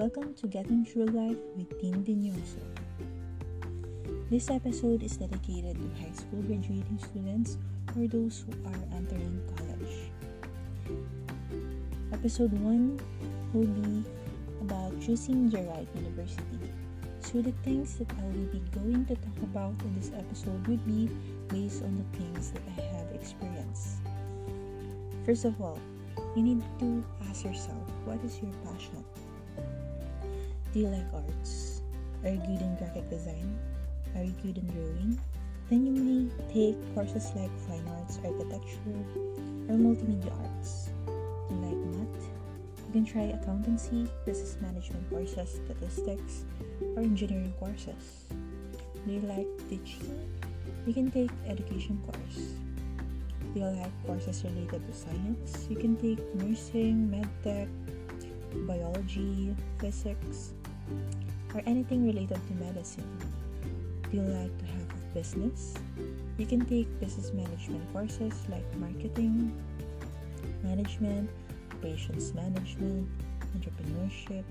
Welcome to Getting Through Life with Dean Dinyoso. This episode is dedicated to high school graduating students or those who are entering college. Episode 1 will be about choosing the right university. So, the things that I will be going to talk about in this episode would be based on the things that I have experienced. First of all, you need to ask yourself what is your passion? Do you like arts? Are you good in graphic design? Are you good in drawing? Then you may take courses like fine arts, architecture, or multimedia arts. Do you like math? You can try accountancy, business management courses, statistics, or engineering courses. Do you like teaching? You can take education course. Do you like courses related to science? You can take nursing, medtech, biology, physics, or anything related to medicine. Do you like to have a business? You can take business management courses like marketing, management, operations management, entrepreneurship,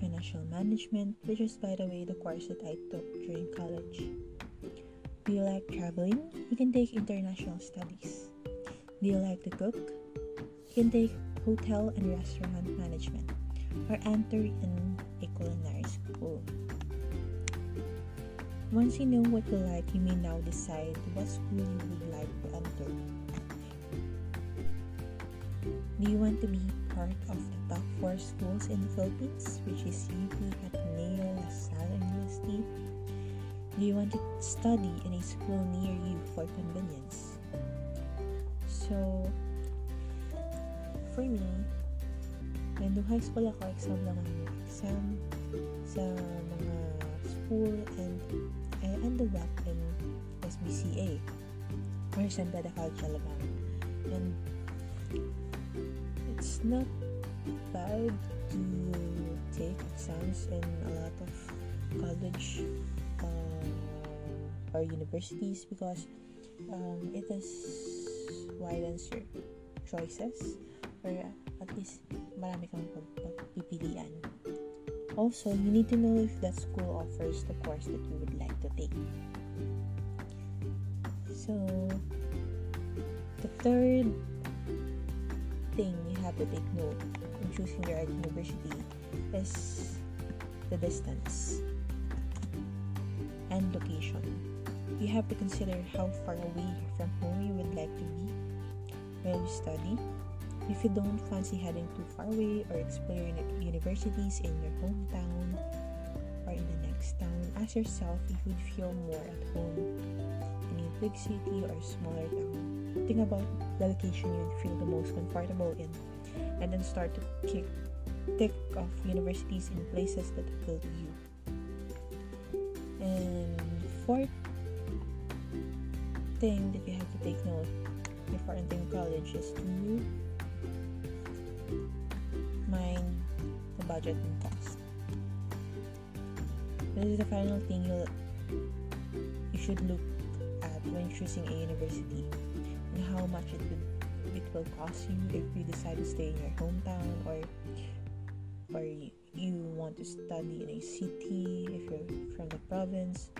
financial management, which is, by the way, the course that I took during college. Do you like traveling? You can take international studies. Do you like to cook? You can take hotel and restaurant management or enter in culinary school. Once you know what you like, you may now decide what school you would like to enter. Do you want to be part of the top four schools in the Philippines, which is UP, Ateneo, La Salle, and UST? Do you want to study in a school near you for convenience? So, for me, And nung high school ako, exam lang ang exam sa mga school and I ended up in SBCA or San Beda College Alabang. And it's not bad to take exams in a lot of college uh, or universities because um, it is widens your choices or at least marami kang pagpipilian. Also, you need to know if that school offers the course that you would like to take. So, the third thing you have to take note in choosing your university is the distance and location. You have to consider how far away from home you would like to be while you study if you don't fancy heading too far away or exploring universities in your hometown or in the next town, ask yourself if you'd feel more at home in a big city or a smaller town. Think about the location you'd feel the most comfortable in and then start to kick, tick off universities in places that appeal to you. And fourth thing that you have to take note before entering college is to mind the budget and cost. This is the final thing you you should look at when choosing a university and how much it would it will cost you if you decide to stay in your hometown or or you want to study in a city if you're from the province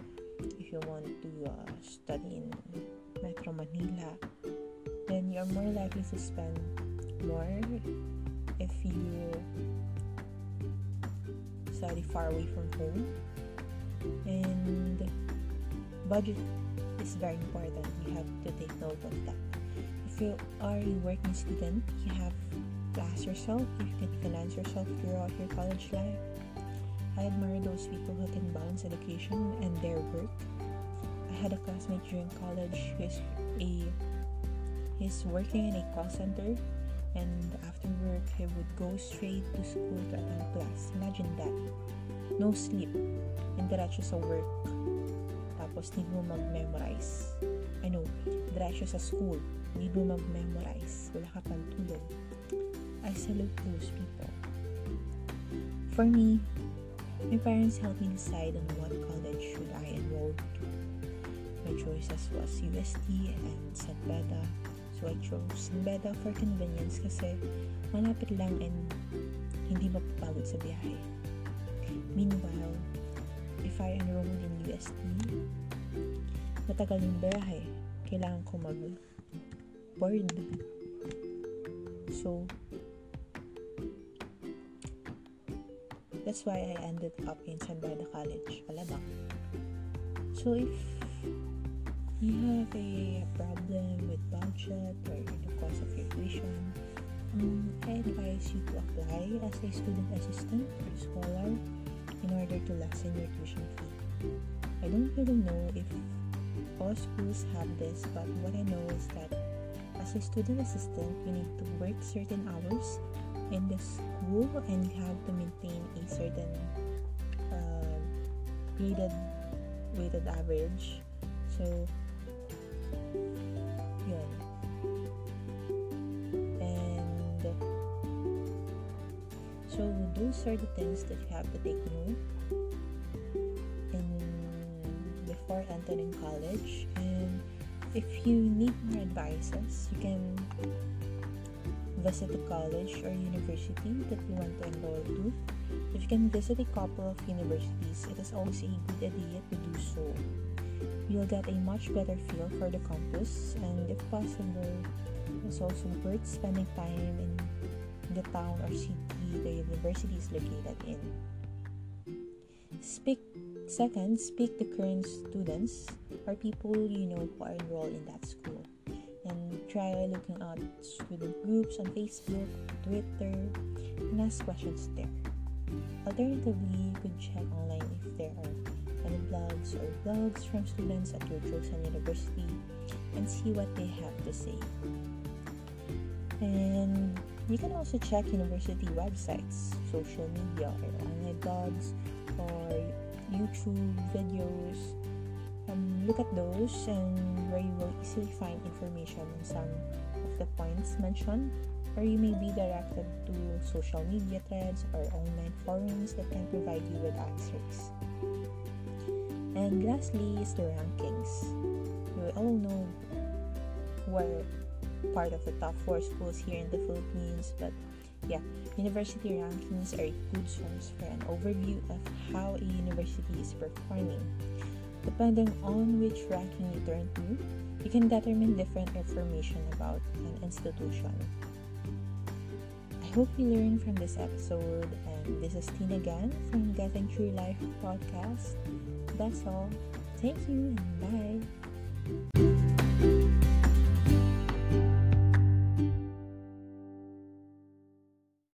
if you want to uh, study in Metro Manila then you're more likely to spend more if you study far away from home. And budget is very important. You have to take note of that. If you are a working student you have to ask yourself if you can finance yourself throughout your college life. I admire those people who can balance education and their work. I had a classmate during college. Who is a he's working in a call center and after work he would go straight to school to attend class. Imagine that. No sleep. And diretso sa work. Tapos need mo mag-memorize. I know, diretso sa school. Need mo mag-memorize. Wala ka pang tulog. I salute those people. For me, my parents helped me decide on what college should I enroll to. My choices was UST and St. Beda I chose Beda for convenience kasi malapit lang and hindi mapapagod sa biyahe. Meanwhile, if I enroll in UST, matagal yung biyahe. Kailangan ko mag-board. So, that's why I ended up in San Beda College, Alabang. So, if you have a problem with budget or the cost of your tuition, um, I advise you to apply as a student assistant or scholar in order to lessen your tuition fee. I don't really know if all schools have this, but what I know is that as a student assistant, you need to work certain hours in the school and you have to maintain a certain uh, weighted weighted average. So, so those are the things that you have to take note in before entering college. And if you need more advices, you can visit the college or university that you want to enroll to. If you can visit a couple of universities, it is always a good idea to do so. You'll get a much better feel for the campus, and if possible, it's also worth spending time in the town or city the university is located in. Speak second, speak to current students or people you know who are enrolled in that school. And try looking at student groups on Facebook, Twitter, and ask questions there. Alternatively, you could check online if there are any blogs or blogs from students at your chosen university and see what they have to say. And you can also check university websites, social media, or online blogs, or YouTube videos. Um, look at those and where you will easily find information on some of the points mentioned or you may be directed to social media threads or online forums that can provide you with answers. And lastly is the rankings. We all know we're part of the top four schools here in the Philippines, but yeah, university rankings are a good source for an overview of how a university is performing. Depending on which ranking you turn to, you can determine different information about an institution. I hope you learned from this episode, and this is Tina Gan from Getting Through Life podcast. That's all. Thank you and bye.